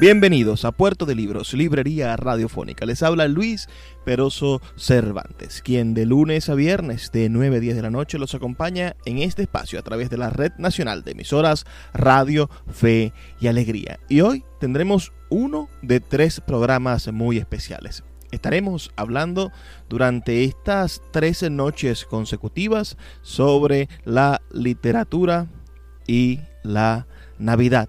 Bienvenidos a Puerto de Libros, Librería Radiofónica. Les habla Luis Peroso Cervantes, quien de lunes a viernes de 9 a 10 de la noche los acompaña en este espacio a través de la Red Nacional de Emisoras Radio, Fe y Alegría. Y hoy tendremos uno de tres programas muy especiales. Estaremos hablando durante estas 13 noches consecutivas sobre la literatura y la Navidad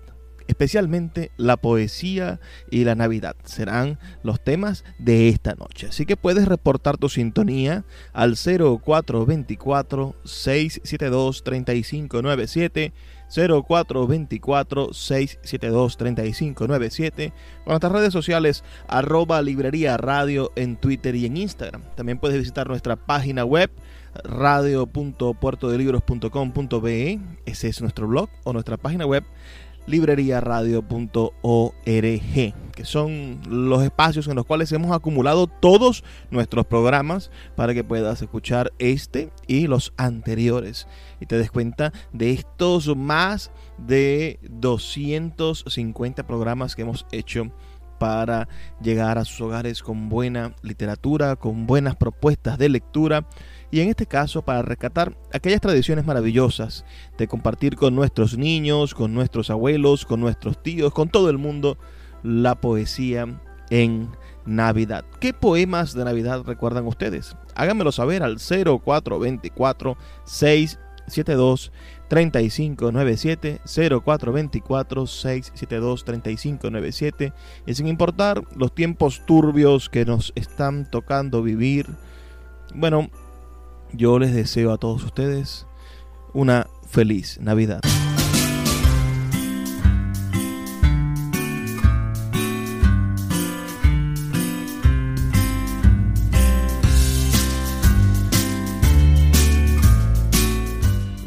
especialmente la poesía y la Navidad. Serán los temas de esta noche. Así que puedes reportar tu sintonía al 0424 672 3597 0424 672 3597 con nuestras redes sociales arroba librería radio en Twitter y en Instagram. También puedes visitar nuestra página web radio.puertodelibros.com.be ese es nuestro blog o nuestra página web libreriaradio.org, que son los espacios en los cuales hemos acumulado todos nuestros programas para que puedas escuchar este y los anteriores. Y te des cuenta de estos más de 250 programas que hemos hecho para llegar a sus hogares con buena literatura, con buenas propuestas de lectura y en este caso para rescatar aquellas tradiciones maravillosas de compartir con nuestros niños, con nuestros abuelos, con nuestros tíos, con todo el mundo la poesía en Navidad. ¿Qué poemas de Navidad recuerdan ustedes? Háganmelo saber al 0424 672 3597 0424 672 3597 y sin importar los tiempos turbios que nos están tocando vivir. Bueno, yo les deseo a todos ustedes una feliz Navidad.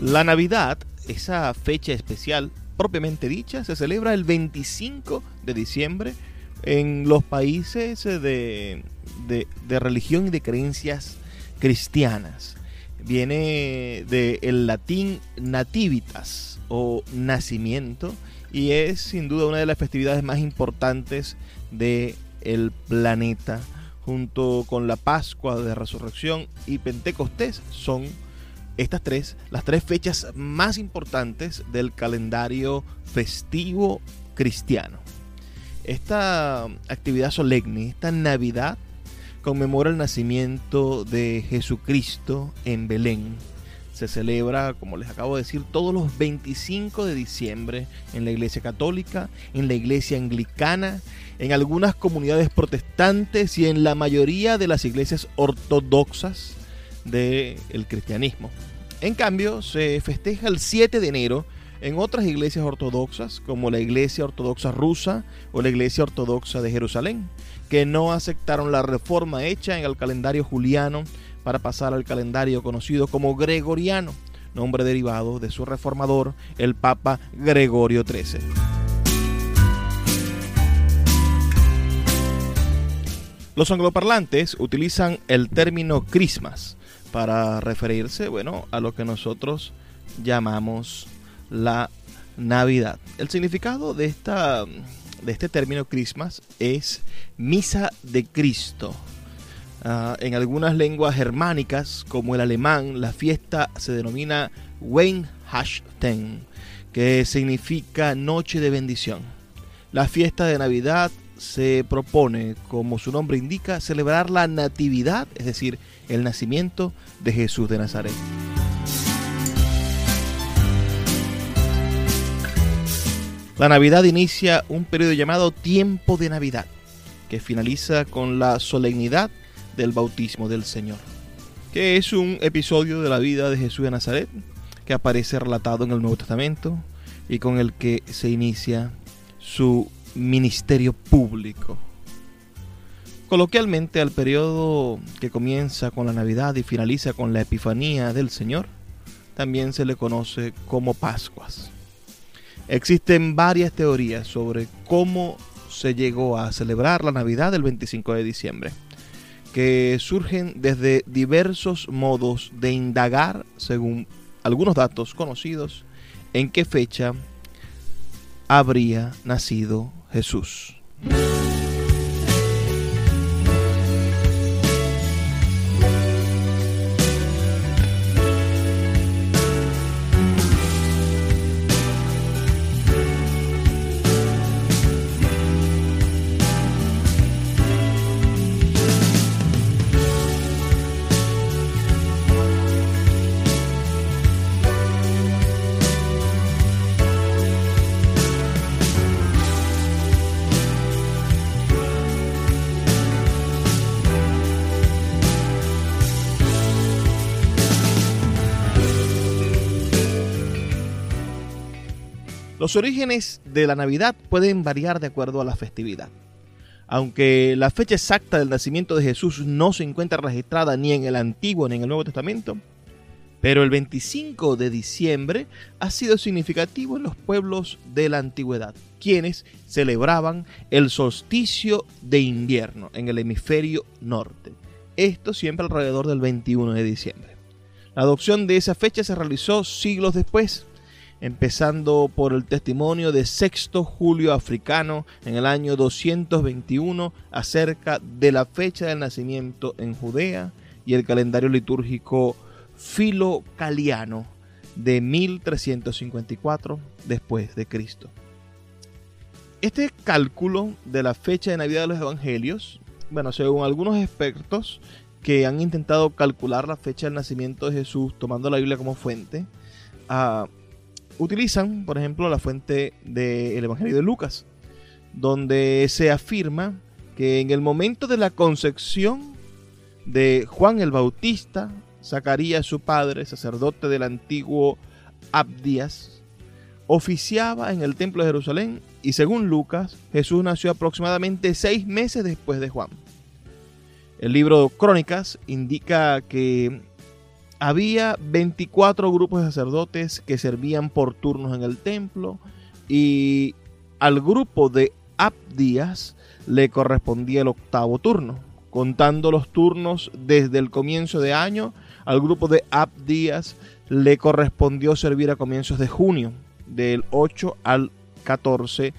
La Navidad, esa fecha especial propiamente dicha, se celebra el 25 de diciembre en los países de, de, de religión y de creencias cristianas. Viene del latín nativitas o nacimiento y es sin duda una de las festividades más importantes del el planeta junto con la Pascua de Resurrección y Pentecostés son estas tres, las tres fechas más importantes del calendario festivo cristiano. Esta actividad solemne, esta Navidad, conmemora el nacimiento de Jesucristo en Belén. Se celebra, como les acabo de decir, todos los 25 de diciembre en la Iglesia Católica, en la Iglesia Anglicana, en algunas comunidades protestantes y en la mayoría de las iglesias ortodoxas del cristianismo. En cambio, se festeja el 7 de enero en otras iglesias ortodoxas, como la Iglesia Ortodoxa Rusa o la Iglesia Ortodoxa de Jerusalén que no aceptaron la reforma hecha en el calendario juliano para pasar al calendario conocido como gregoriano, nombre derivado de su reformador, el Papa Gregorio XIII. Los angloparlantes utilizan el término Christmas para referirse, bueno, a lo que nosotros llamamos la Navidad. El significado de, esta, de este término Christmas es misa de Cristo. Ah, en algunas lenguas germánicas, como el alemán, la fiesta se denomina Weihnachten, que significa noche de bendición. La fiesta de Navidad se propone, como su nombre indica, celebrar la natividad, es decir, el nacimiento de Jesús de Nazaret. La Navidad inicia un periodo llamado tiempo de Navidad, que finaliza con la solemnidad del bautismo del Señor, que es un episodio de la vida de Jesús de Nazaret que aparece relatado en el Nuevo Testamento y con el que se inicia su ministerio público. Coloquialmente al periodo que comienza con la Navidad y finaliza con la Epifanía del Señor, también se le conoce como Pascuas. Existen varias teorías sobre cómo se llegó a celebrar la Navidad del 25 de diciembre, que surgen desde diversos modos de indagar, según algunos datos conocidos, en qué fecha habría nacido Jesús. Los orígenes de la Navidad pueden variar de acuerdo a la festividad. Aunque la fecha exacta del nacimiento de Jesús no se encuentra registrada ni en el Antiguo ni en el Nuevo Testamento, pero el 25 de diciembre ha sido significativo en los pueblos de la antigüedad, quienes celebraban el solsticio de invierno en el hemisferio norte. Esto siempre alrededor del 21 de diciembre. La adopción de esa fecha se realizó siglos después empezando por el testimonio de Sexto Julio Africano en el año 221 acerca de la fecha del nacimiento en Judea y el calendario litúrgico filocaliano de 1354 después de Cristo. Este cálculo de la fecha de Navidad de los Evangelios, bueno, según algunos expertos que han intentado calcular la fecha del nacimiento de Jesús tomando la Biblia como fuente, uh, utilizan, por ejemplo, la fuente del Evangelio de Lucas, donde se afirma que en el momento de la concepción de Juan el Bautista, Zacarías, su padre, sacerdote del antiguo Abdías, oficiaba en el templo de Jerusalén y según Lucas, Jesús nació aproximadamente seis meses después de Juan. El libro Crónicas indica que había 24 grupos de sacerdotes que servían por turnos en el templo y al grupo de Abdías le correspondía el octavo turno. Contando los turnos desde el comienzo de año, al grupo de Abdías le correspondió servir a comienzos de junio, del 8 al 14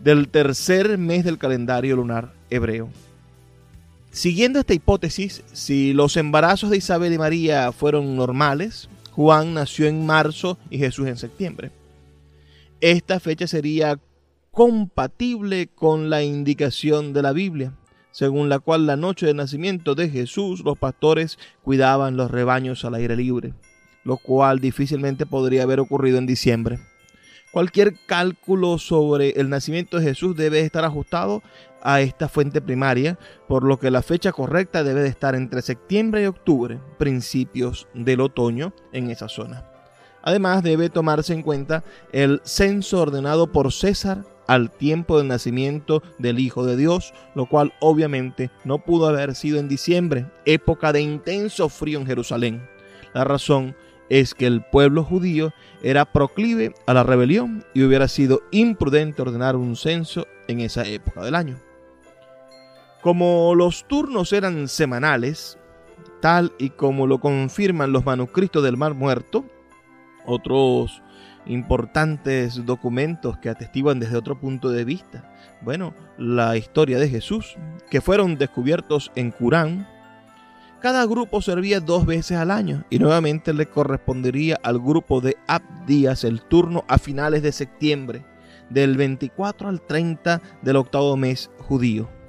del tercer mes del calendario lunar hebreo. Siguiendo esta hipótesis, si los embarazos de Isabel y María fueron normales, Juan nació en marzo y Jesús en septiembre. Esta fecha sería compatible con la indicación de la Biblia, según la cual la noche de nacimiento de Jesús los pastores cuidaban los rebaños al aire libre, lo cual difícilmente podría haber ocurrido en diciembre. Cualquier cálculo sobre el nacimiento de Jesús debe estar ajustado a esta fuente primaria, por lo que la fecha correcta debe de estar entre septiembre y octubre, principios del otoño en esa zona. Además debe tomarse en cuenta el censo ordenado por César al tiempo del nacimiento del Hijo de Dios, lo cual obviamente no pudo haber sido en diciembre, época de intenso frío en Jerusalén. La razón es que el pueblo judío era proclive a la rebelión y hubiera sido imprudente ordenar un censo en esa época del año. Como los turnos eran semanales, tal y como lo confirman los manuscritos del Mar Muerto, Otros importantes documentos que atestiguan desde otro punto de vista. Bueno, la historia de Jesús, que fueron descubiertos en Curán. Cada grupo servía dos veces al año y nuevamente le correspondería al grupo de Abdías el turno a finales de septiembre, del 24 al 30 del octavo mes judío.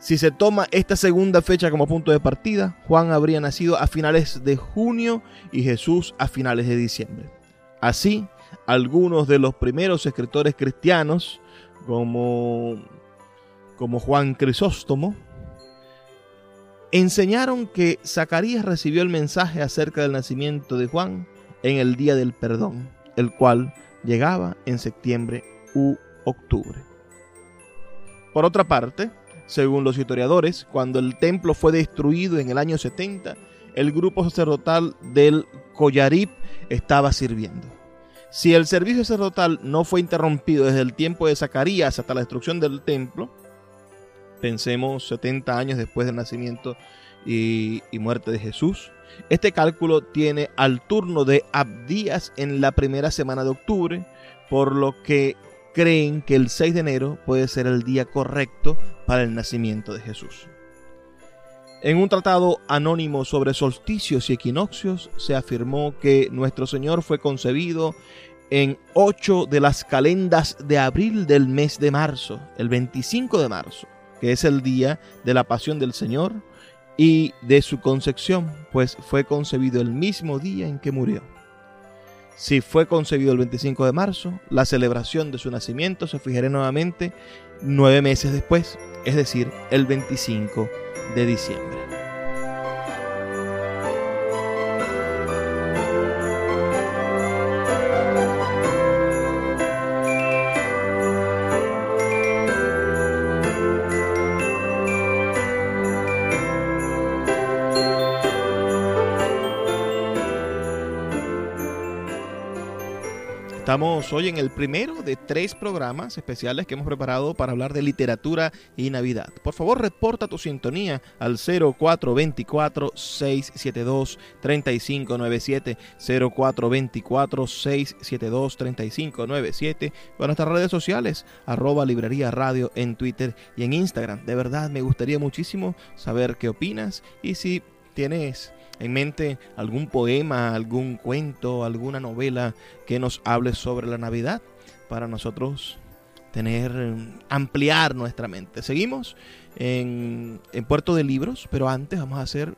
Si se toma esta segunda fecha como punto de partida, Juan habría nacido a finales de junio y Jesús a finales de diciembre. Así, algunos de los primeros escritores cristianos, como, como Juan Crisóstomo, enseñaron que Zacarías recibió el mensaje acerca del nacimiento de Juan en el día del perdón, el cual llegaba en septiembre u octubre. Por otra parte, según los historiadores, cuando el templo fue destruido en el año 70, el grupo sacerdotal del Collarib estaba sirviendo. Si el servicio sacerdotal no fue interrumpido desde el tiempo de Zacarías hasta la destrucción del templo, pensemos 70 años después del nacimiento y, y, muerte de Jesús, este cálculo tiene al turno de Abdías en la primera semana de octubre, por lo que creen que el 6 de enero puede ser el día correcto para el nacimiento de Jesús. En un tratado anónimo sobre solsticios y equinoccios se afirmó que nuestro Señor fue concebido en ocho de las calendas de abril del mes de marzo, el 25 de marzo, que es el día de la pasión del Señor y de su concepción, pues fue concebido el mismo día en que murió. Si fue concebido el 25 de marzo, la celebración de su nacimiento se fijará nuevamente nueve meses después, es decir, el 25 de diciembre. Estamos hoy en el primero de tres programas especiales que hemos preparado para hablar de literatura y Navidad. Por favor, reporta tu sintonía al 0424-672-3597, 0424-672-3597, con nuestras redes sociales, arroba librería radio en Twitter y en Instagram. De verdad, me gustaría muchísimo saber qué opinas y si tienes en mente algún poema, algún cuento, alguna novela que nos hable sobre la Navidad para nosotros tener, ampliar nuestra mente. Seguimos en, en Puerto de Libros, pero antes vamos a hacer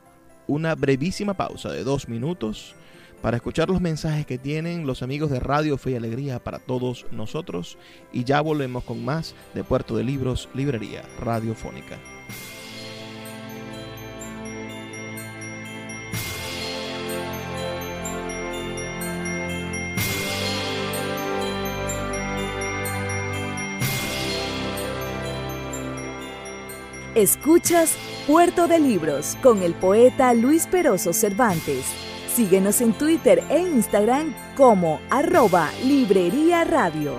una brevísima pausa de dos minutos para escuchar los mensajes que tienen los amigos de Radio Fe y Alegría para todos nosotros y ya volvemos con más de Puerto de Libros, Librería Radiofónica. Escuchas Puerto de Libros con el poeta Luis Peroso Cervantes. Síguenos en Twitter e Instagram como arroba Librería Radio.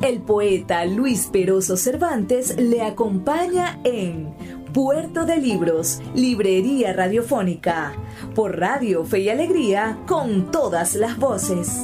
El poeta Luis Peroso Cervantes le acompaña en Puerto de Libros, Librería Radiofónica, por Radio Fe y Alegría, con todas las voces.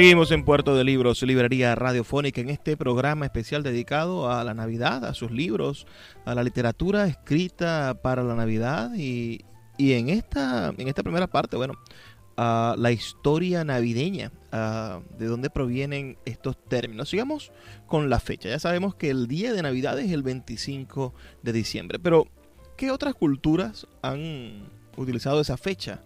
Seguimos en Puerto de Libros, Librería Radiofónica, en este programa especial dedicado a la Navidad, a sus libros, a la literatura escrita para la Navidad. Y, en, esta, primera parte, bueno, a la historia navideña, de dónde provienen estos términos. Sigamos con la fecha. Ya sabemos que el día de Navidad es el 25 de diciembre, pero ¿qué otras culturas han utilizado esa fecha?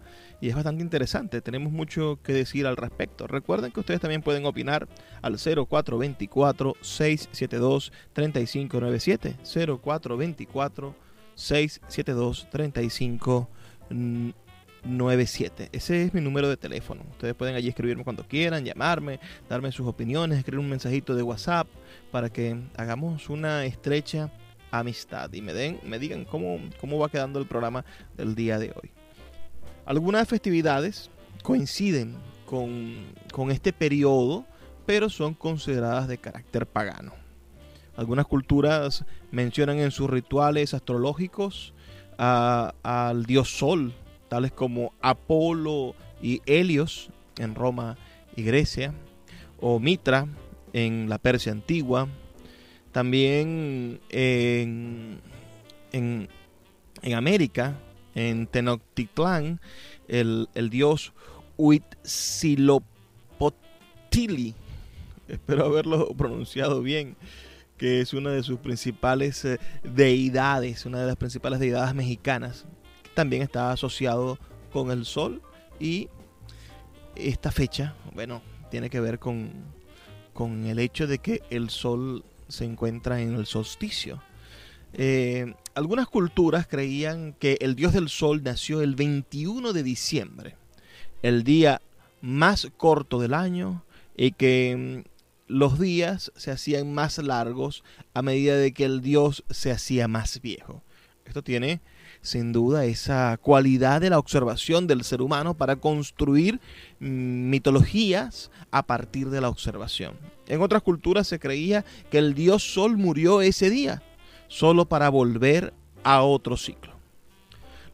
Y es bastante interesante, tenemos mucho que decir al respecto. Recuerden que ustedes también pueden opinar al 0424-672-3597. 0424-672-3597. 97. Ese es mi número de teléfono. Ustedes pueden allí escribirme cuando quieran, llamarme, darme sus opiniones, escribir un mensajito de WhatsApp para que hagamos una estrecha amistad y me den, me digan cómo, cómo va quedando el programa del día de hoy. Algunas festividades coinciden con, con este periodo, pero son consideradas de carácter pagano. Algunas culturas mencionan en sus rituales astrológicos al dios Sol, tales como Apolo y Helios en Roma y Grecia, o Mitra en la Persia antigua, también en, en, América, en Tenochtitlán, el, el dios Huitzilopochtli, espero haberlo pronunciado bien, que es una de sus principales eh, deidades, una de las principales deidades mexicanas, también está asociado con el sol y esta fecha, bueno, tiene que ver con, con el hecho de que el sol se encuentra en el solsticio. Eh, algunas culturas creían que el dios del sol nació el 21 de diciembre, el día más corto del año, y que mm, los días se hacían más largos a medida de que el dios se hacía más viejo. Esto tiene sin duda esa cualidad de la observación del ser humano para construir mm, mitologías a partir de la observación. En otras culturas se creía que el dios Sol murió ese día, solo para volver a otro ciclo.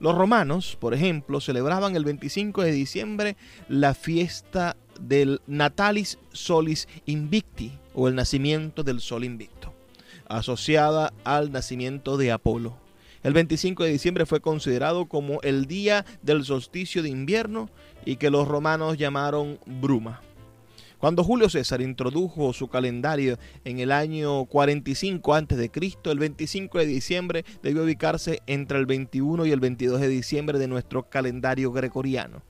Los romanos, por ejemplo, celebraban el 25 de diciembre la fiesta del Natalis Solis Invicti, o el nacimiento del Sol Invicto, asociada al nacimiento de Apolo. El 25 de diciembre fue considerado como el día del solsticio de invierno y que los romanos llamaron bruma. Cuando Julio César introdujo su calendario en el año 45 a.C., el 25 de diciembre debió ubicarse entre el 21 y el 22 de diciembre de nuestro calendario gregoriano.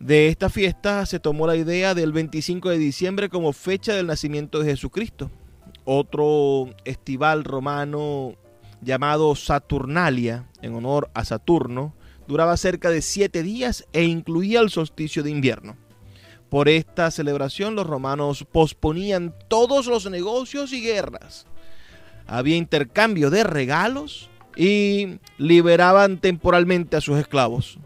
De esta fiesta se tomó la idea del 25 de diciembre como fecha del nacimiento de Jesucristo. Otro estival romano llamado Saturnalia, en honor a Saturno, duraba cerca de siete días e incluía el solsticio de invierno. Por esta celebración los romanos posponían todos los negocios y guerras. Había intercambio de regalos y liberaban temporalmente a sus esclavos.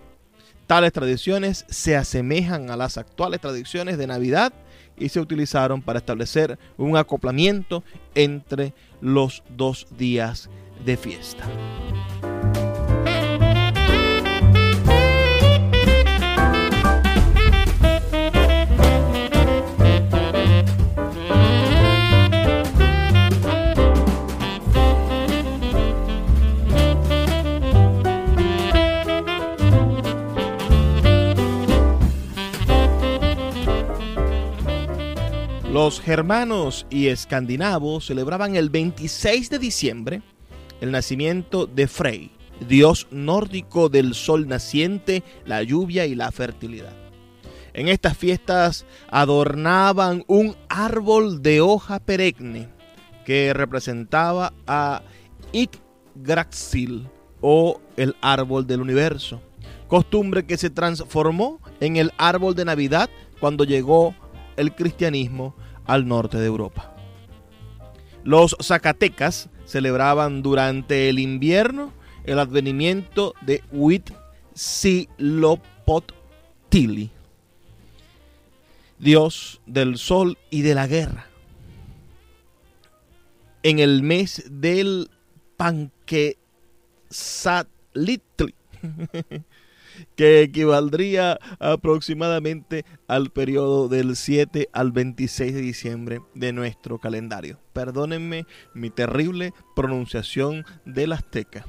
Tales tradiciones se asemejan a las actuales tradiciones de Navidad y se utilizaron para establecer un acoplamiento entre los dos días de fiesta. Los germanos y escandinavos celebraban el 26 de diciembre el nacimiento de Frey, dios nórdico del sol naciente, la lluvia y la fertilidad. En estas fiestas adornaban un árbol de hoja perenne que representaba a Yggdrasil o el árbol del universo, costumbre que se transformó en el árbol de Navidad cuando llegó el cristianismo al norte de Europa. Los zacatecas celebraban durante el invierno el advenimiento de Huitzilopochtli, dios del sol y de la guerra. En el mes del Panquetzaltli, que equivaldría aproximadamente al periodo del 7 al 26 de diciembre de nuestro calendario. Perdónenme mi terrible pronunciación del azteca.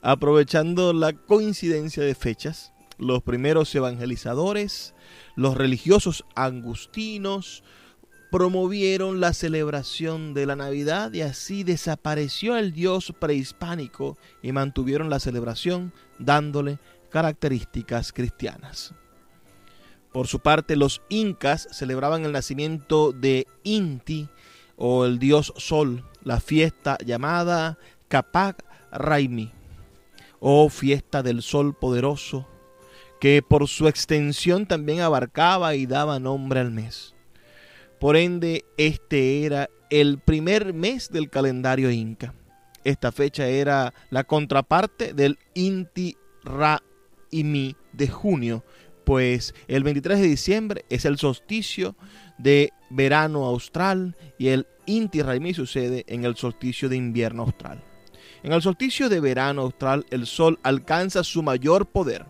Aprovechando la coincidencia de fechas, los primeros evangelizadores, los religiosos angustinos, promovieron la celebración de la Navidad y así desapareció el dios prehispánico y mantuvieron la celebración dándole características cristianas. Por su parte, los incas celebraban el nacimiento de Inti o el dios Sol, la fiesta llamada Capac Raimi o fiesta del Sol poderoso, que por su extensión también abarcaba y daba nombre al mes. Por ende, este era el primer mes del calendario inca. Esta fecha era la contraparte del Inti Raimi de junio, pues el 23 de diciembre es el solsticio de verano austral y el Inti Raimi sucede en el solsticio de invierno austral. En el solsticio de verano austral el sol alcanza su mayor poder,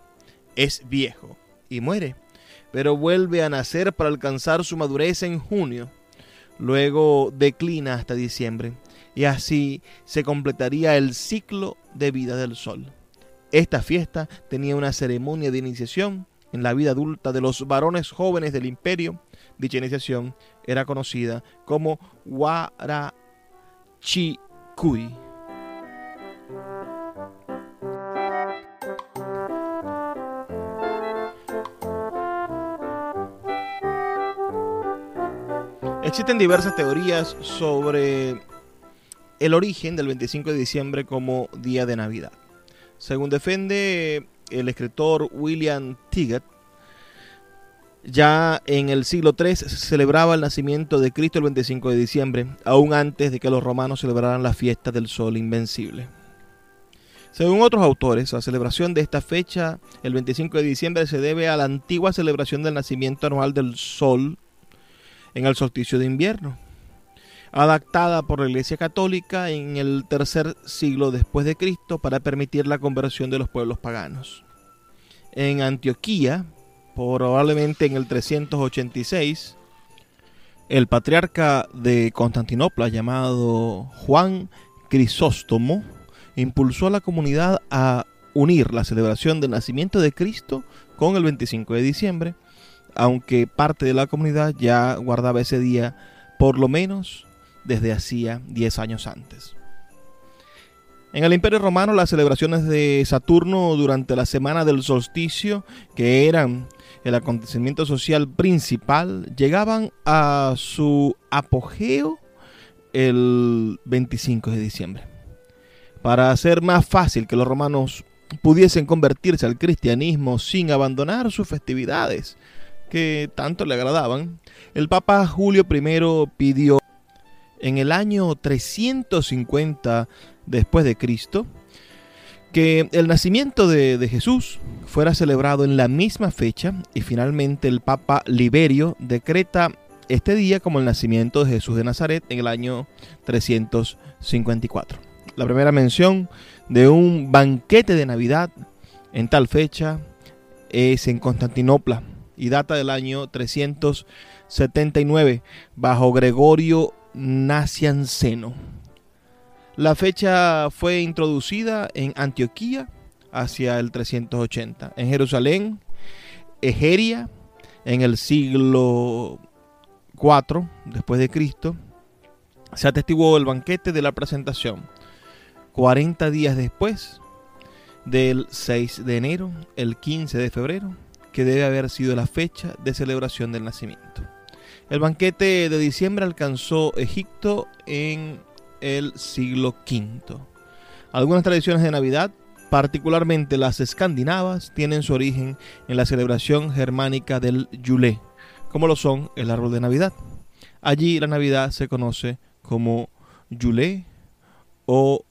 es viejo y muere pero vuelve a nacer para alcanzar su madurez en junio. Luego declina hasta diciembre y así se completaría el ciclo de vida del sol. Esta fiesta tenía una ceremonia de iniciación en la vida adulta de los varones jóvenes del imperio. Dicha iniciación era conocida como Huarachicuy. Existen diversas teorías sobre el origen del 25 de diciembre como día de Navidad. Según defiende el escritor William Tiggett, ya en el siglo III se celebraba el nacimiento de Cristo el 25 de diciembre, aún antes de que los romanos celebraran la fiesta del sol invencible. Según otros autores, la celebración de esta fecha, el 25 de diciembre, se debe a la antigua celebración del nacimiento anual del sol en el solsticio de invierno, adaptada por la Iglesia Católica en el tercer siglo después de Cristo para permitir la conversión de los pueblos paganos. En Antioquía, probablemente en el 386, el patriarca de Constantinopla llamado Juan Crisóstomo impulsó a la comunidad a unir la celebración del nacimiento de Cristo con el 25 de diciembre aunque parte de la comunidad ya guardaba ese día por lo menos desde hacía 10 años antes. En el Imperio Romano las celebraciones de Saturno durante la semana del solsticio, que eran el acontecimiento social principal, llegaban a su apogeo el 25 de diciembre. Para hacer más fácil que los romanos pudiesen convertirse al cristianismo sin abandonar sus festividades, que tanto le agradaban, el Papa Julio I pidió en el año 350 después de Cristo que el nacimiento de, de, Jesús fuera celebrado en la misma fecha y finalmente el Papa Liberio decreta este día como el nacimiento de Jesús de Nazaret en el año 354. La primera mención de un banquete de Navidad en tal fecha es en Constantinopla, y data del año 379 bajo Gregorio Nacianceno. La fecha fue introducida en Antioquía hacia el 380, en Jerusalén, Egeria, en el siglo IV después de Cristo, se atestiguó el banquete de la presentación. 40 días después del 6 de enero, el 15 de febrero, que debe haber sido la fecha de celebración del nacimiento. El banquete de diciembre alcanzó Egipto en el siglo V. Algunas tradiciones de Navidad, particularmente las escandinavas, tienen su origen en la celebración germánica del Yule, como lo son el árbol de Navidad. Allí la Navidad se conoce como Yule o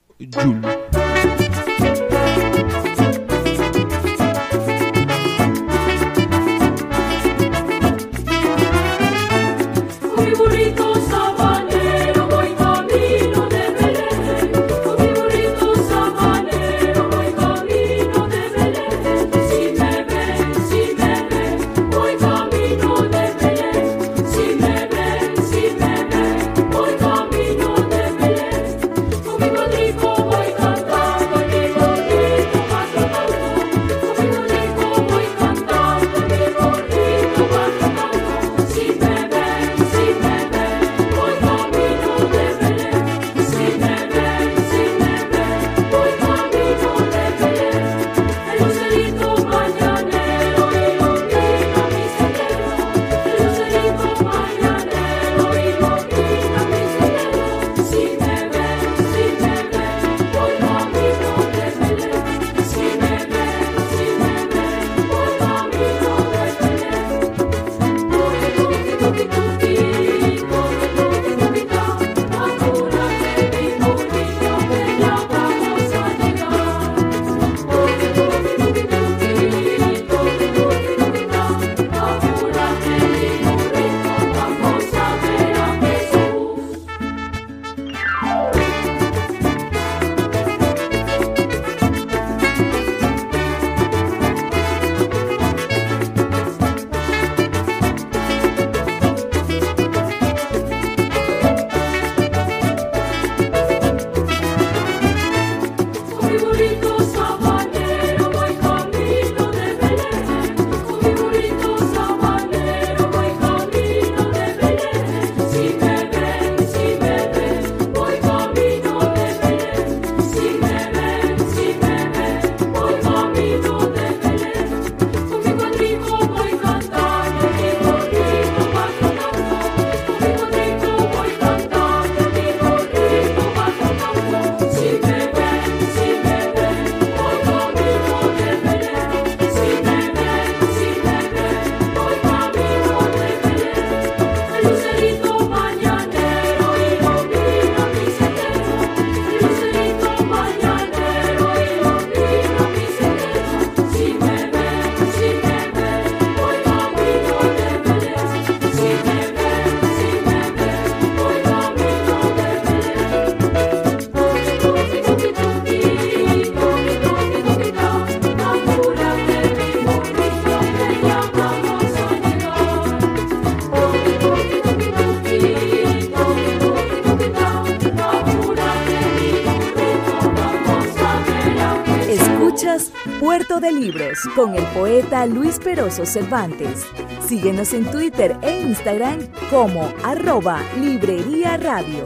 Puerto de Libros con el poeta Luis Peroso Cervantes. Síguenos en Twitter e Instagram como arroba Librería Radio.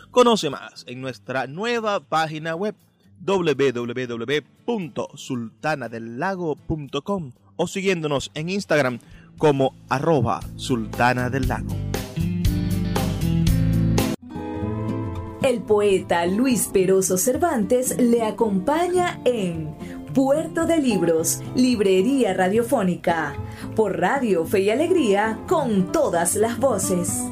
Conoce más en nuestra nueva página web www.sultanadelago.com o siguiéndonos en Instagram como arroba sultana del lago. El poeta Luis Peroso Cervantes le acompaña en Puerto de Libros, Librería Radiofónica, por Radio Fe y Alegría, con todas las voces.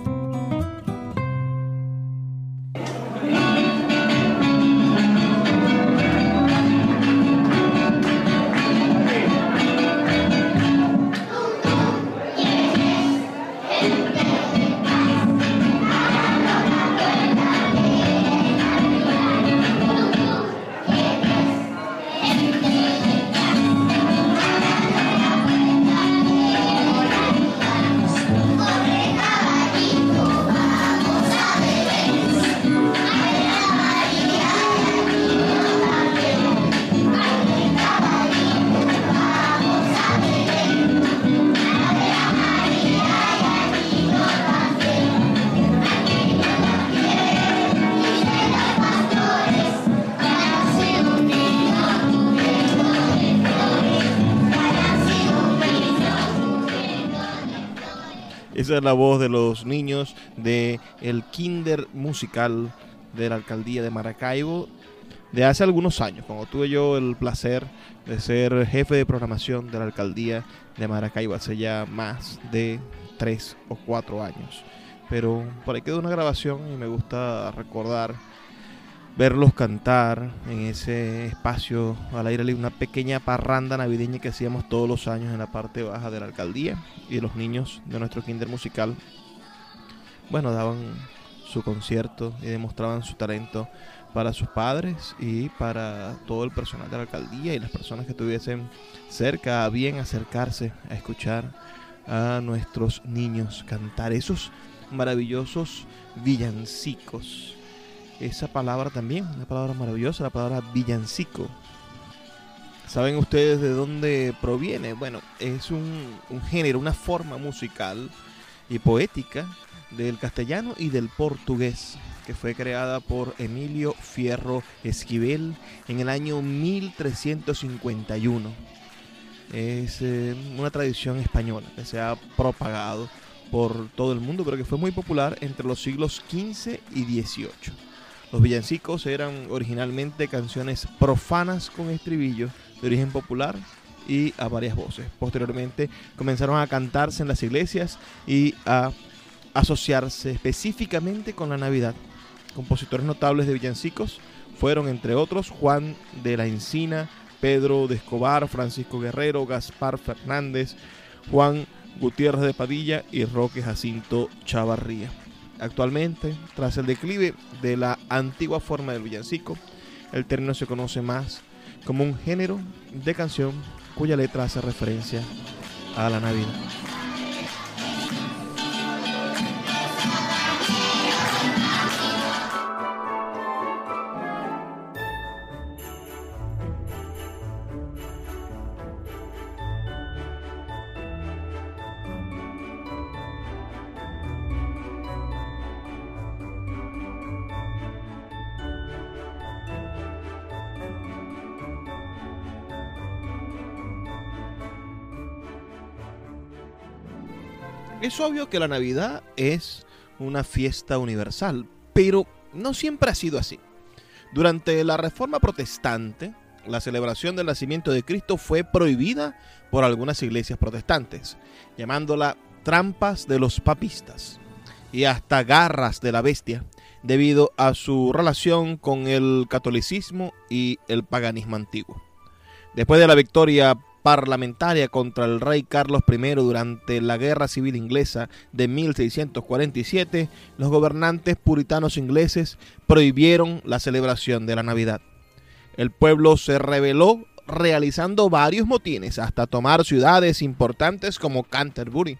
Es la voz de los niños de el Kinder Musical de la Alcaldía de Maracaibo de hace algunos años, cuando tuve yo el placer de ser jefe de programación de la Alcaldía de Maracaibo hace ya más de tres o cuatro años. Pero por ahí quedó una grabación y me gusta recordar verlos cantar en ese espacio al aire libre, una pequeña parranda navideña que hacíamos todos los años en la parte baja de la alcaldía y los niños de nuestro kinder musical, bueno, daban su concierto y demostraban su talento para sus padres y para todo el personal de la alcaldía y las personas que estuviesen cerca a bien acercarse a escuchar a nuestros niños cantar esos maravillosos villancicos esa palabra también, una palabra maravillosa, la palabra villancico. ¿Saben ustedes de dónde proviene? Bueno, es un, género, una forma musical y poética del castellano y del portugués, que fue creada por Emilio Fierro Esquivel en el año 1351. Es eh, una tradición española que se ha propagado por todo el mundo, pero que fue muy popular entre los siglos XV y XVIII. Los villancicos eran originalmente canciones profanas con estribillos de origen popular y a varias voces. Posteriormente comenzaron a cantarse en las iglesias y a asociarse específicamente con la Navidad. Compositores notables de villancicos fueron, entre otros, Juan de la Encina, Pedro de Escobar, Francisco Guerrero, Gaspar Fernández, Juan Gutiérrez de Padilla y Roque Jacinto Chavarría. Actualmente, tras el declive de la antigua forma del villancico, el término se conoce más como un género de canción cuya letra hace referencia a la Navidad. Es obvio que la Navidad es una fiesta universal, pero no siempre ha sido así. Durante la Reforma Protestante, la celebración del nacimiento de Cristo fue prohibida por algunas iglesias protestantes, llamándola trampas de los papistas y hasta garras de la bestia, debido a su relación con el catolicismo y el paganismo antiguo. Después de la victoria parlamentaria contra el rey Carlos I durante la Guerra Civil Inglesa de 1647, los gobernantes puritanos ingleses prohibieron la celebración de la Navidad. El pueblo se rebeló realizando varios motines hasta tomar ciudades importantes como Canterbury,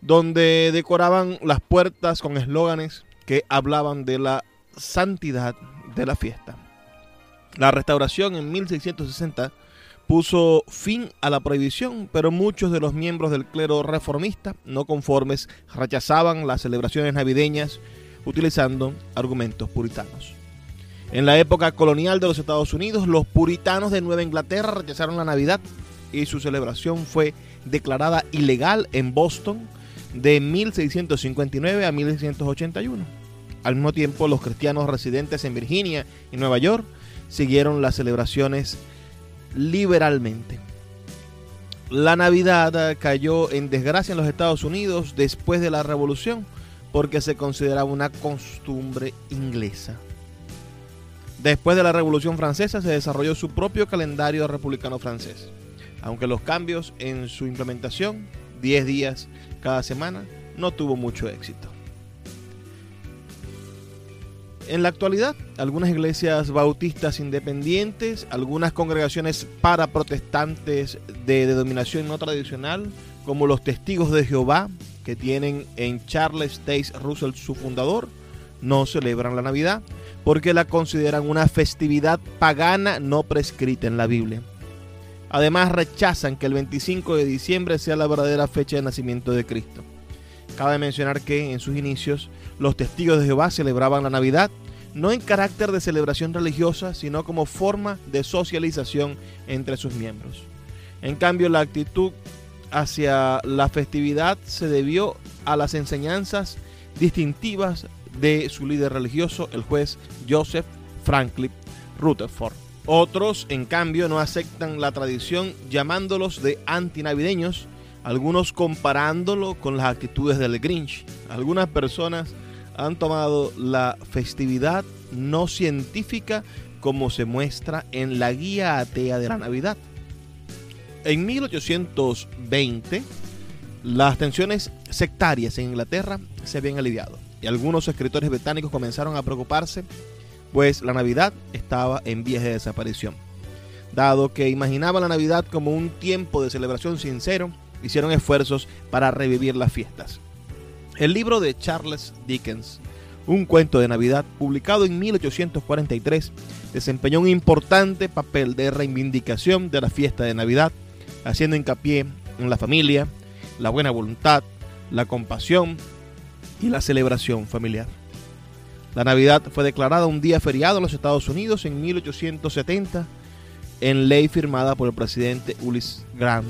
donde decoraban las puertas con eslóganes que hablaban de la santidad de la fiesta. La restauración en 1660 puso fin a la prohibición, pero muchos de los miembros del clero reformista no conformes rechazaban las celebraciones navideñas utilizando argumentos puritanos. En la época colonial de los Estados Unidos, los puritanos de Nueva Inglaterra rechazaron la Navidad y su celebración fue declarada ilegal en Boston de 1659 a 1681. Al mismo tiempo, los cristianos residentes en Virginia y Nueva York siguieron las celebraciones liberalmente. La Navidad cayó en desgracia en los Estados Unidos después de la Revolución porque se consideraba una costumbre inglesa. Después de la Revolución Francesa se desarrolló su propio calendario republicano francés, aunque los cambios en su implementación, 10 días cada semana, no tuvo mucho éxito. En la actualidad, algunas iglesias bautistas independientes, algunas congregaciones para protestantes de denominación no tradicional, como los Testigos de Jehová, que tienen en Charles Taze Russell su fundador, no celebran la Navidad porque la consideran una festividad pagana no prescrita en la Biblia. Además rechazan que el 25 de diciembre sea la verdadera fecha de nacimiento de Cristo. Cabe mencionar que en sus inicios los testigos de Jehová celebraban la Navidad no en carácter de celebración religiosa, sino como forma de socialización entre sus miembros. En cambio, la actitud hacia la festividad se debió a las enseñanzas distintivas de su líder religioso, el juez Joseph Franklin Rutherford. Otros, en cambio, no aceptan la tradición llamándolos de antinavideños, algunos comparándolo con las actitudes del Grinch. Algunas personas han tomado la festividad no científica como se muestra en la guía atea de la Navidad. En 1820, las tensiones sectarias en Inglaterra se habían aliviado y algunos escritores británicos comenzaron a preocuparse, pues la Navidad estaba en vías de desaparición. Dado que imaginaban la Navidad como un tiempo de celebración sincero, hicieron esfuerzos para revivir las fiestas. El libro de Charles Dickens, un cuento de Navidad, publicado en 1843, desempeñó un importante papel de reivindicación de la fiesta de Navidad, haciendo hincapié en la familia, la buena voluntad, la compasión y la celebración familiar. La Navidad fue declarada un día feriado en los Estados Unidos en 1870 en ley firmada por el presidente Ulysses Grant,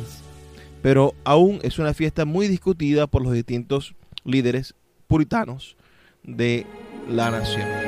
pero aún es una fiesta muy discutida por los distintos líderes puritanos de la nación.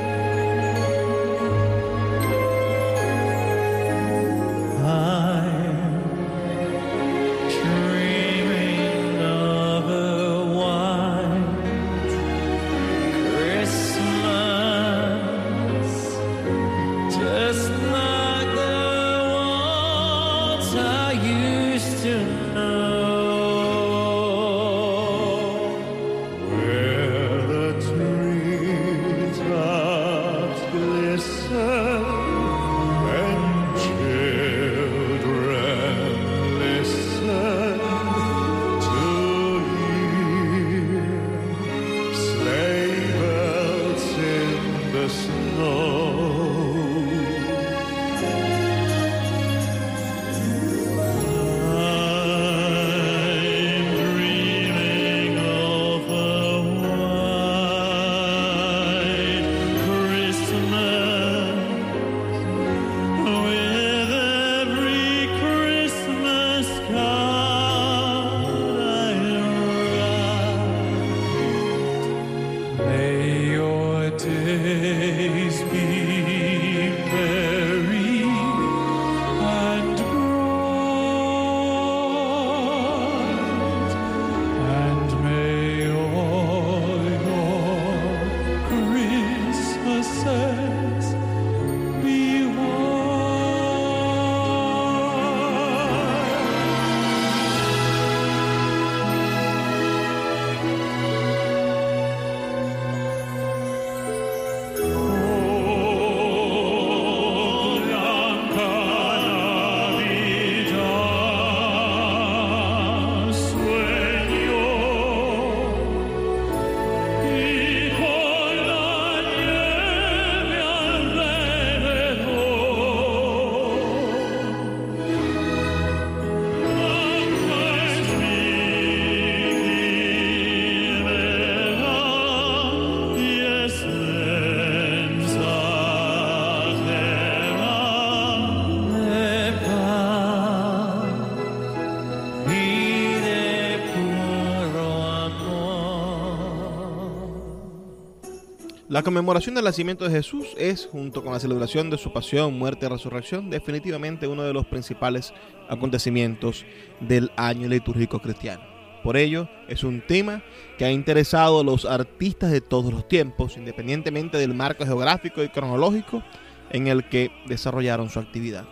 La conmemoración del nacimiento de Jesús es, junto con la celebración de su pasión, muerte y resurrección, definitivamente uno de los principales acontecimientos del año litúrgico cristiano. Por ello, es un tema que ha interesado a los artistas de todos los tiempos, independientemente del marco geográfico y cronológico en el que desarrollaron su actividad.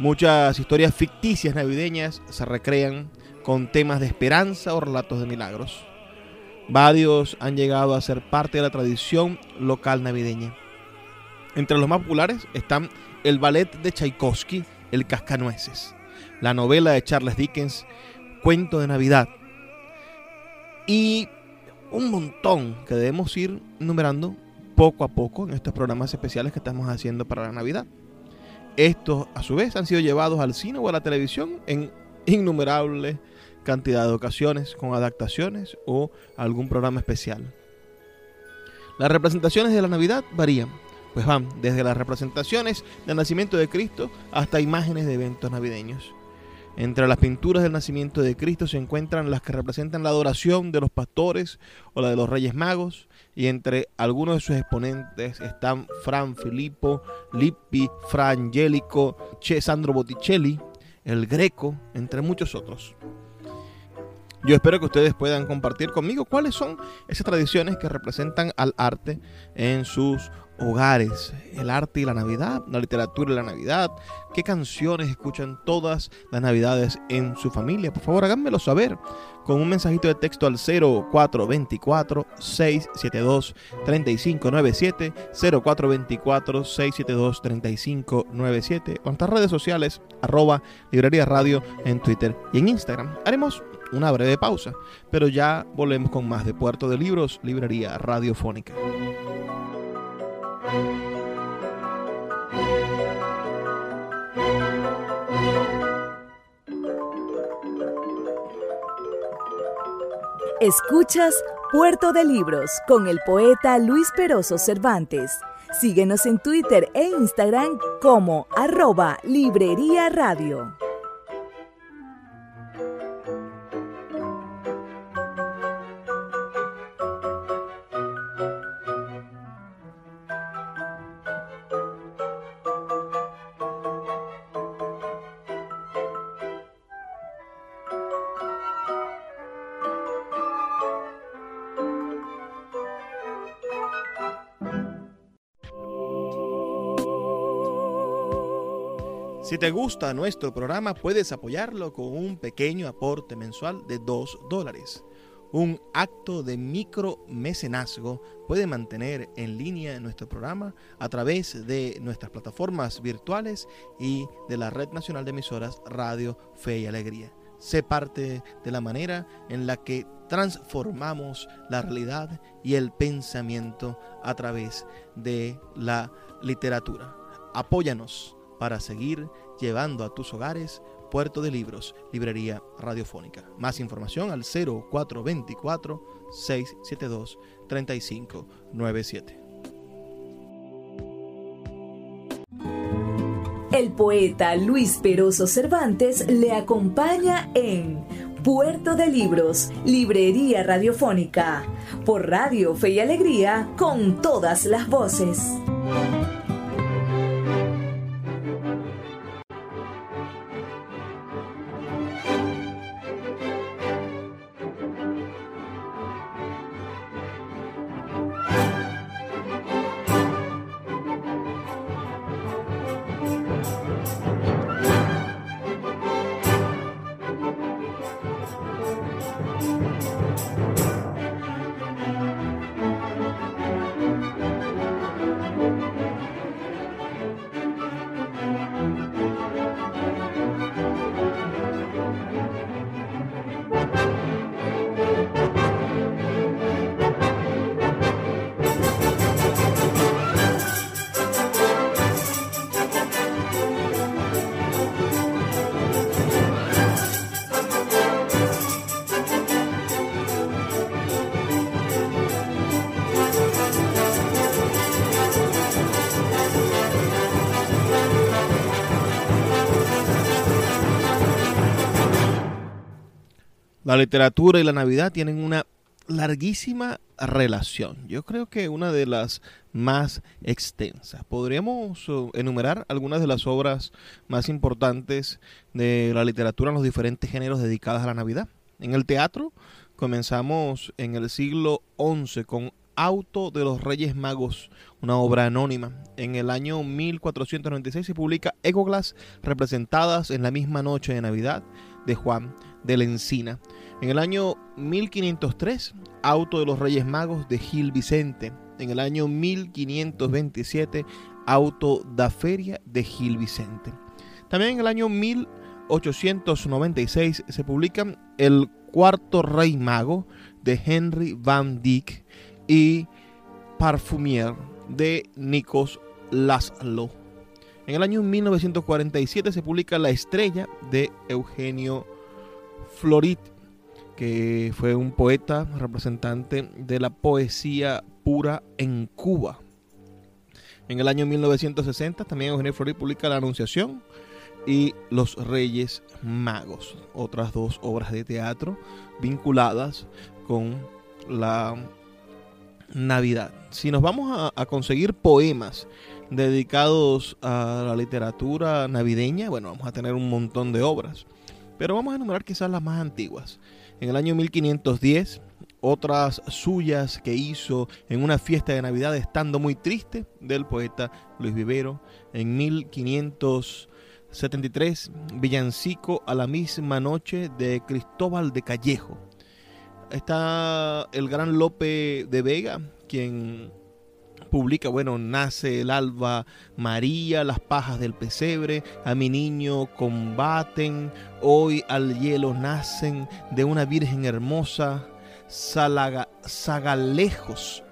Muchas historias ficticias navideñas se recrean con temas de esperanza o relatos de milagros. Varios han llegado a ser parte de la tradición local navideña. Entre los más populares están el ballet de Tchaikovsky, El Cascanueces, la novela de Charles Dickens, Cuento de Navidad, y un montón que debemos ir numerando poco a poco en estos programas especiales que estamos haciendo para la Navidad. Estos, a su vez, han sido llevados al cine o a la televisión en innumerables cantidad de ocasiones con adaptaciones o algún programa especial. Las representaciones de la Navidad varían, pues van desde las representaciones del nacimiento de Cristo hasta imágenes de eventos navideños. Entre las pinturas del nacimiento de Cristo se encuentran las que representan la adoración de los pastores o la de los reyes magos, y entre algunos de sus exponentes están Fran Filippo, Lippi, Fra Angelico, Sandro Botticelli, el Greco, entre muchos otros. Yo espero que ustedes puedan compartir conmigo cuáles son esas tradiciones que representan al arte en sus hogares, el arte y la Navidad, la literatura y la Navidad, qué canciones escuchan todas las Navidades en su familia. Por favor, háganmelo saber con un mensajito de texto al 0424-672-3597, 0424-672-3597, o en redes sociales, arroba librería radio en Twitter y en Instagram. Haremos una breve pausa, pero ya volvemos con más de Puerto de Libros, Librería Radiofónica. Escuchas Puerto de Libros con el poeta Luis Peroso Cervantes. Síguenos en Twitter e Instagram como arroba Librería Radio. Si te gusta nuestro programa, puedes apoyarlo con un pequeño aporte mensual de 2 dólares. Un acto de micromecenazgo puede mantener en línea nuestro programa a través de nuestras plataformas virtuales y de la Red Nacional de Emisoras Radio Fe y Alegría. Sé parte de la manera en la que transformamos la realidad y el pensamiento a través de la literatura. Apóyanos para seguir llevando a tus hogares Puerto de Libros, Librería Radiofónica. Más información al 0424-672-3597. El poeta Luis Peroso Cervantes le acompaña en Puerto de Libros, Librería Radiofónica, por Radio Fe y Alegría, con todas las voces. La literatura y la Navidad tienen una larguísima relación. Yo creo que una de las más extensas. Podríamos uh, enumerar algunas de las obras más importantes de la literatura en los diferentes géneros dedicadas a la Navidad. En el teatro comenzamos en el siglo XI con Auto de los Reyes Magos, una obra anónima. En el año 1496 se publica Ecoglas representadas en la misma noche de Navidad de Juan de la Encina. En el año 1503, Auto de los Reyes Magos de Gil Vicente. En el año 1527, Auto da Feria de Gil Vicente. También en el año 1896 se publica El Cuarto Rey Mago de Henry Van Dyck y Parfumier de Nikos Laszlo. En el año 1947 se publica La Estrella de Eugenio Florit, que fue un poeta representante de la poesía pura en Cuba. En el año 1960 también Eugenio Florit publica La Anunciación y Los Reyes Magos, otras dos obras de teatro vinculadas con la Navidad. Si nos vamos a, a conseguir poemas dedicados a la literatura navideña, bueno, vamos a tener un montón de obras. Pero vamos a enumerar quizás las más antiguas. En el año 1510, otras suyas que hizo en una fiesta de Navidad estando muy triste del poeta Luis Vivero. En 1573, Villancico a la misma noche de Cristóbal de Callejo. Está el gran Lope de Vega, quien publica, bueno, nace el alba María, las pajas del pesebre, a mi niño combaten, hoy al hielo nacen de una virgen hermosa, salaga, sagalejos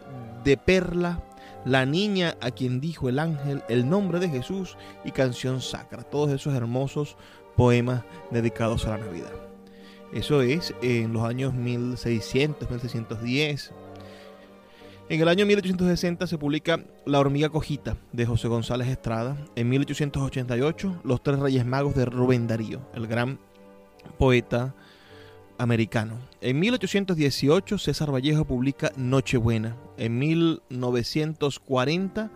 de perla, la niña a quien dijo el ángel el nombre de Jesús y canción sacra, todos esos hermosos poemas dedicados a la Navidad. Eso es en los años 1600, 1610. En el año 1860 se publica La hormiga cojita de José González Estrada. En 1888 Los tres reyes magos de Rubén Darío, el gran poeta americano. En 1818 César Vallejo publica Nochebuena. En 1940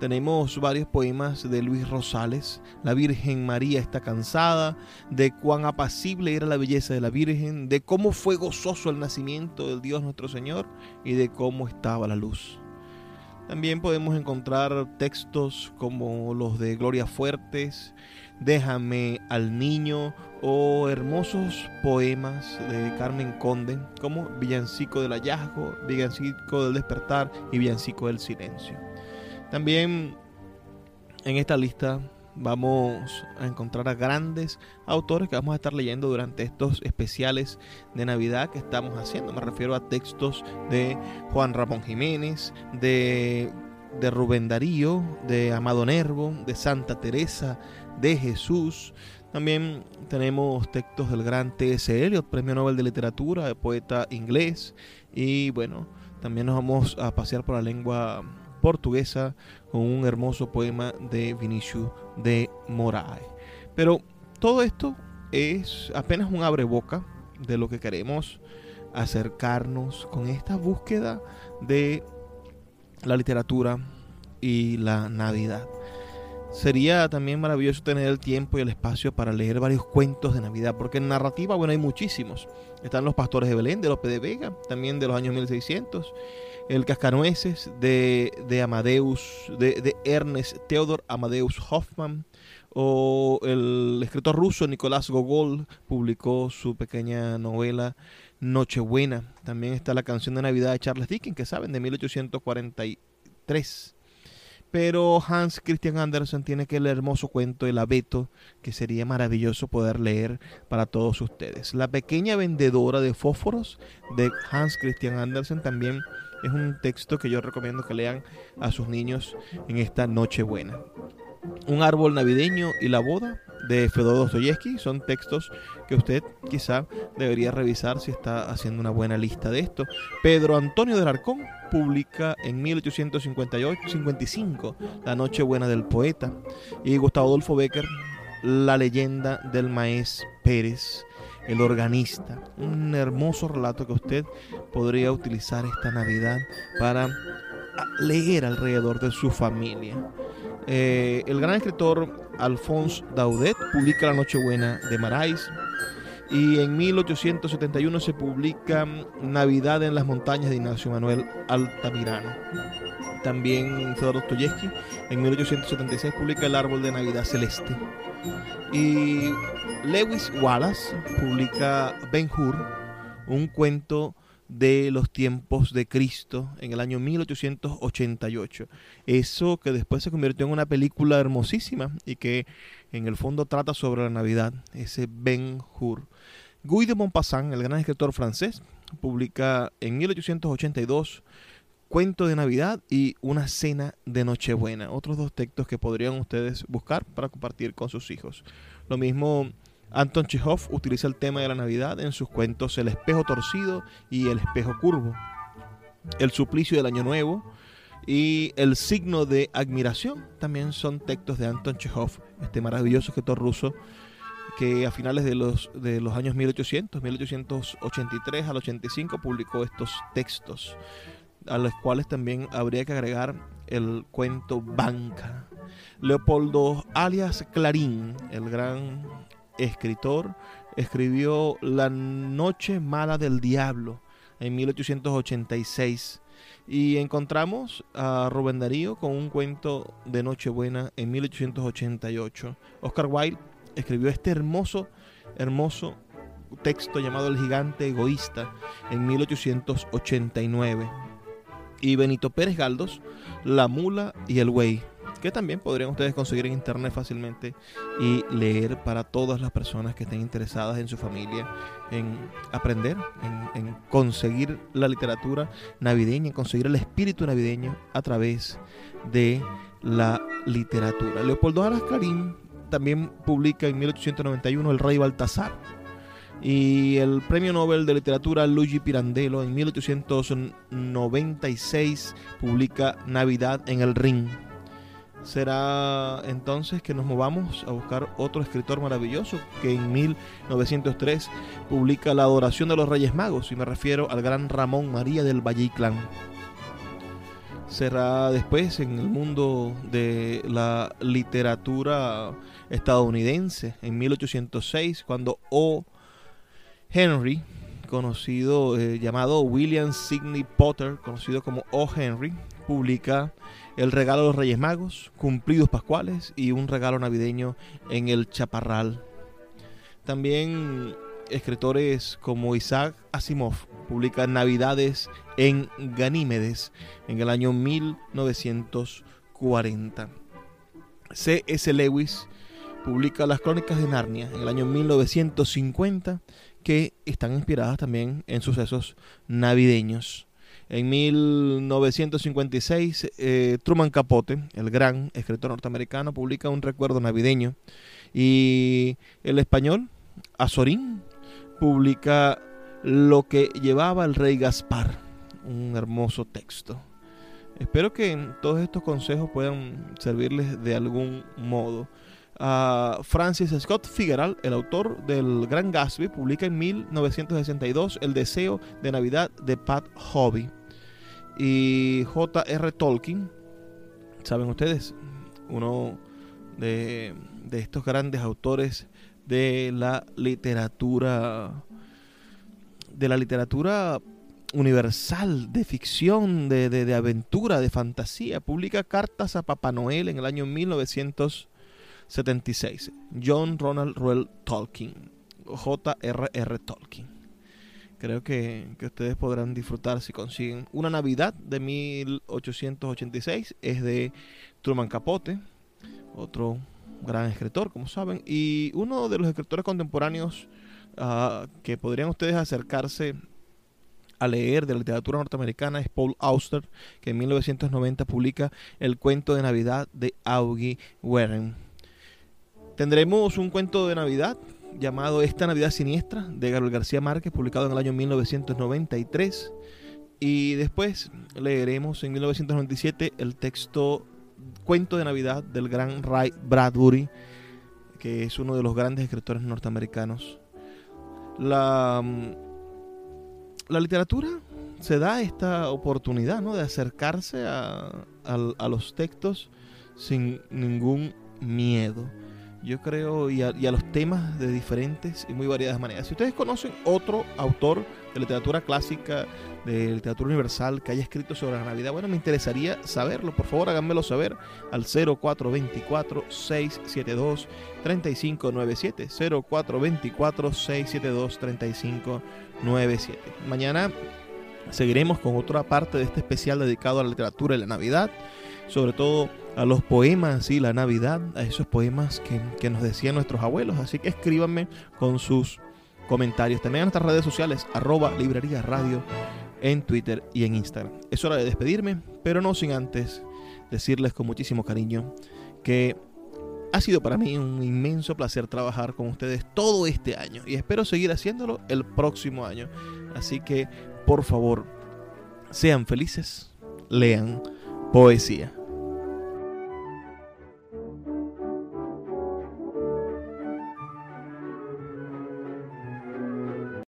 tenemos varios poemas de Luis Rosales. La Virgen María está cansada, de cuán apacible era la belleza de la Virgen, de cómo fue gozoso el nacimiento del Dios nuestro Señor y de cómo estaba la luz. También podemos encontrar textos como los de Gloria Fuertes, Déjame al niño o hermosos poemas de Carmen Conde como Villancico del hallazgo, Villancico del despertar y Villancico del silencio. También en esta lista vamos a encontrar a grandes autores que vamos a estar leyendo durante estos especiales de Navidad que estamos haciendo. Me refiero a textos de Juan Ramón Jiménez, de, de Rubén Darío, de Amado Nervo, de Santa Teresa, de Jesús. También tenemos textos del gran T.S. Eliot, Premio Nobel de Literatura, poeta inglés. Y bueno, también nos vamos a pasear por la lengua portuguesa con un hermoso poema de Vinicius de Moraes. Pero todo esto es apenas un abre boca de lo que queremos acercarnos con esta búsqueda de la literatura y la Navidad. Sería también maravilloso tener el tiempo y el espacio para leer varios cuentos de Navidad, porque en narrativa, bueno, hay muchísimos. Están los pastores de Belén, de Lope de Vega, también de los años 1600, el Cascanueces de, de Amadeus, de, de Ernest Theodor Amadeus Hoffman, o el escritor ruso Nicolás Gogol publicó su pequeña novela Nochebuena. También está la canción de Navidad de Charles Dickens, que saben, de 1843. Pero Hans Christian Andersen tiene que el hermoso cuento El abeto, que sería maravilloso poder leer para todos ustedes. La pequeña vendedora de fósforos de Hans Christian Andersen también es un texto que yo recomiendo que lean a sus niños en esta Nochebuena. Un árbol navideño y la boda de Fedor Dostoyevsky son textos que usted quizá debería revisar si está haciendo una buena lista de esto. Pedro Antonio de Arcón publica en 1858-55 La Nochebuena del Poeta y Gustavo Adolfo Becker La leyenda del Maés Pérez el organista. Un hermoso relato que usted podría utilizar esta Navidad para leer alrededor de su familia. Eh, el gran escritor Alphonse Daudet publica La Nochebuena de Marais. Y en 1871 se publica Navidad en las montañas de Ignacio Manuel Altamirano. También Fedor Dostoyevsky en 1876 publica El Árbol de Navidad Celeste. Y Lewis Wallace publica Ben Hur, un cuento de los tiempos de Cristo en el año 1888. Eso que después se convirtió en una película hermosísima y que en el fondo trata sobre la Navidad, ese Ben Hur. Guy de Maupassant, el gran escritor francés, publica en 1882 Cuento de Navidad y Una cena de Nochebuena. Otros dos textos que podrían ustedes buscar para compartir con sus hijos. Lo mismo Anton Chekhov utiliza el tema de la Navidad en sus cuentos El espejo torcido y El espejo curvo, El suplicio del año nuevo y El signo de admiración. También son textos de Anton Chekhov, este maravilloso escritor ruso que a finales de los, de los años 1800, 1883 al 85 publicó estos textos, a los cuales también habría que agregar el cuento Banca. Leopoldo alias Clarín, el gran escritor, escribió La Noche Mala del Diablo en 1886 y encontramos a Rubén Darío con un cuento de Nochebuena en 1888. Oscar Wilde escribió este hermoso, hermoso texto llamado El gigante egoísta en 1889. Y Benito Pérez Galdos, La mula y el buey que también podrían ustedes conseguir en internet fácilmente y leer para todas las personas que estén interesadas en su familia, en aprender, en, conseguir la literatura navideña, en conseguir el espíritu navideño a través de la literatura. Leopoldo Aras Clarín también publica en 1891 El Rey Baltasar. Y el premio Nobel de Literatura Luigi Pirandello en 1896 publica Navidad en el Ring será entonces que nos movamos a buscar otro escritor maravilloso que en 1903 publica La adoración de los Reyes Magos y me refiero al gran Ramón María del Valle Inclán. Será después en el mundo de la literatura estadounidense en 1806 cuando O. Henry, conocido eh, llamado William Sidney Potter, conocido como O. Henry, publica el regalo de los Reyes Magos, cumplidos pascuales y un regalo navideño en el Chaparral. También escritores como Isaac Asimov publican Navidades en Ganímedes en el año 1940. C.S. Lewis publica Las Crónicas de Narnia en el año 1950 que están inspiradas también en sucesos navideños. En 1956, eh, Truman Capote, el gran escritor norteamericano, publica un recuerdo navideño. Y el español, Azorín, publica Lo que llevaba el rey Gaspar, un hermoso texto. Espero que todos estos consejos puedan servirles de algún modo. Francis Scott Fitzgerald, el autor del Gran Gatsby, publica en 1962 El deseo de Navidad de Pat Hobby. Y J.R. Tolkien, saben ustedes, uno de, de estos grandes autores de la literatura de la literatura universal, de ficción, de, de, aventura, de fantasía. Publica cartas a Papá Noel en el año 1976. John Ronald Reuel Tolkien. J.R.R. Tolkien. Creo que, que, ustedes podrán disfrutar si consiguen. Una Navidad de 1886 es de Truman Capote, otro gran escritor, como saben, y uno de los escritores contemporáneos uh, que podrían ustedes acercarse a leer de la literatura norteamericana es Paul Auster, que en 1990 publica El cuento de Navidad de Augie Warren. Tendremos un cuento de Navidad llamado Esta Navidad Siniestra de Gabriel García Márquez, publicado en el año 1993. Y después leeremos en 1997 el texto Cuento de Navidad del gran Ray Bradbury, que es uno de los grandes escritores norteamericanos. La mm, la literatura se da esta oportunidad ¿no? de acercarse a, los textos sin ningún miedo. Yo creo, y a, y a, los temas de diferentes y muy variadas maneras. Si ustedes conocen otro autor de literatura clásica, de literatura universal, que haya escrito sobre la Navidad, bueno, me interesaría saberlo. Por favor, háganmelo saber al 0424-672-3597. 0424-672-3597. Mañana seguiremos con otra parte de este especial dedicado a la literatura y la Navidad, sobre todo a los poemas y la Navidad, a esos poemas que, nos decían nuestros abuelos. Así que escríbanme con sus comentarios. También en nuestras redes sociales, arroba librería radio en Twitter y en Instagram. Es hora de despedirme, pero no sin antes decirles con muchísimo cariño que ha sido para mí un inmenso placer trabajar con ustedes todo este año y espero seguir haciéndolo el próximo año. Así que, por favor, sean felices, lean poesía.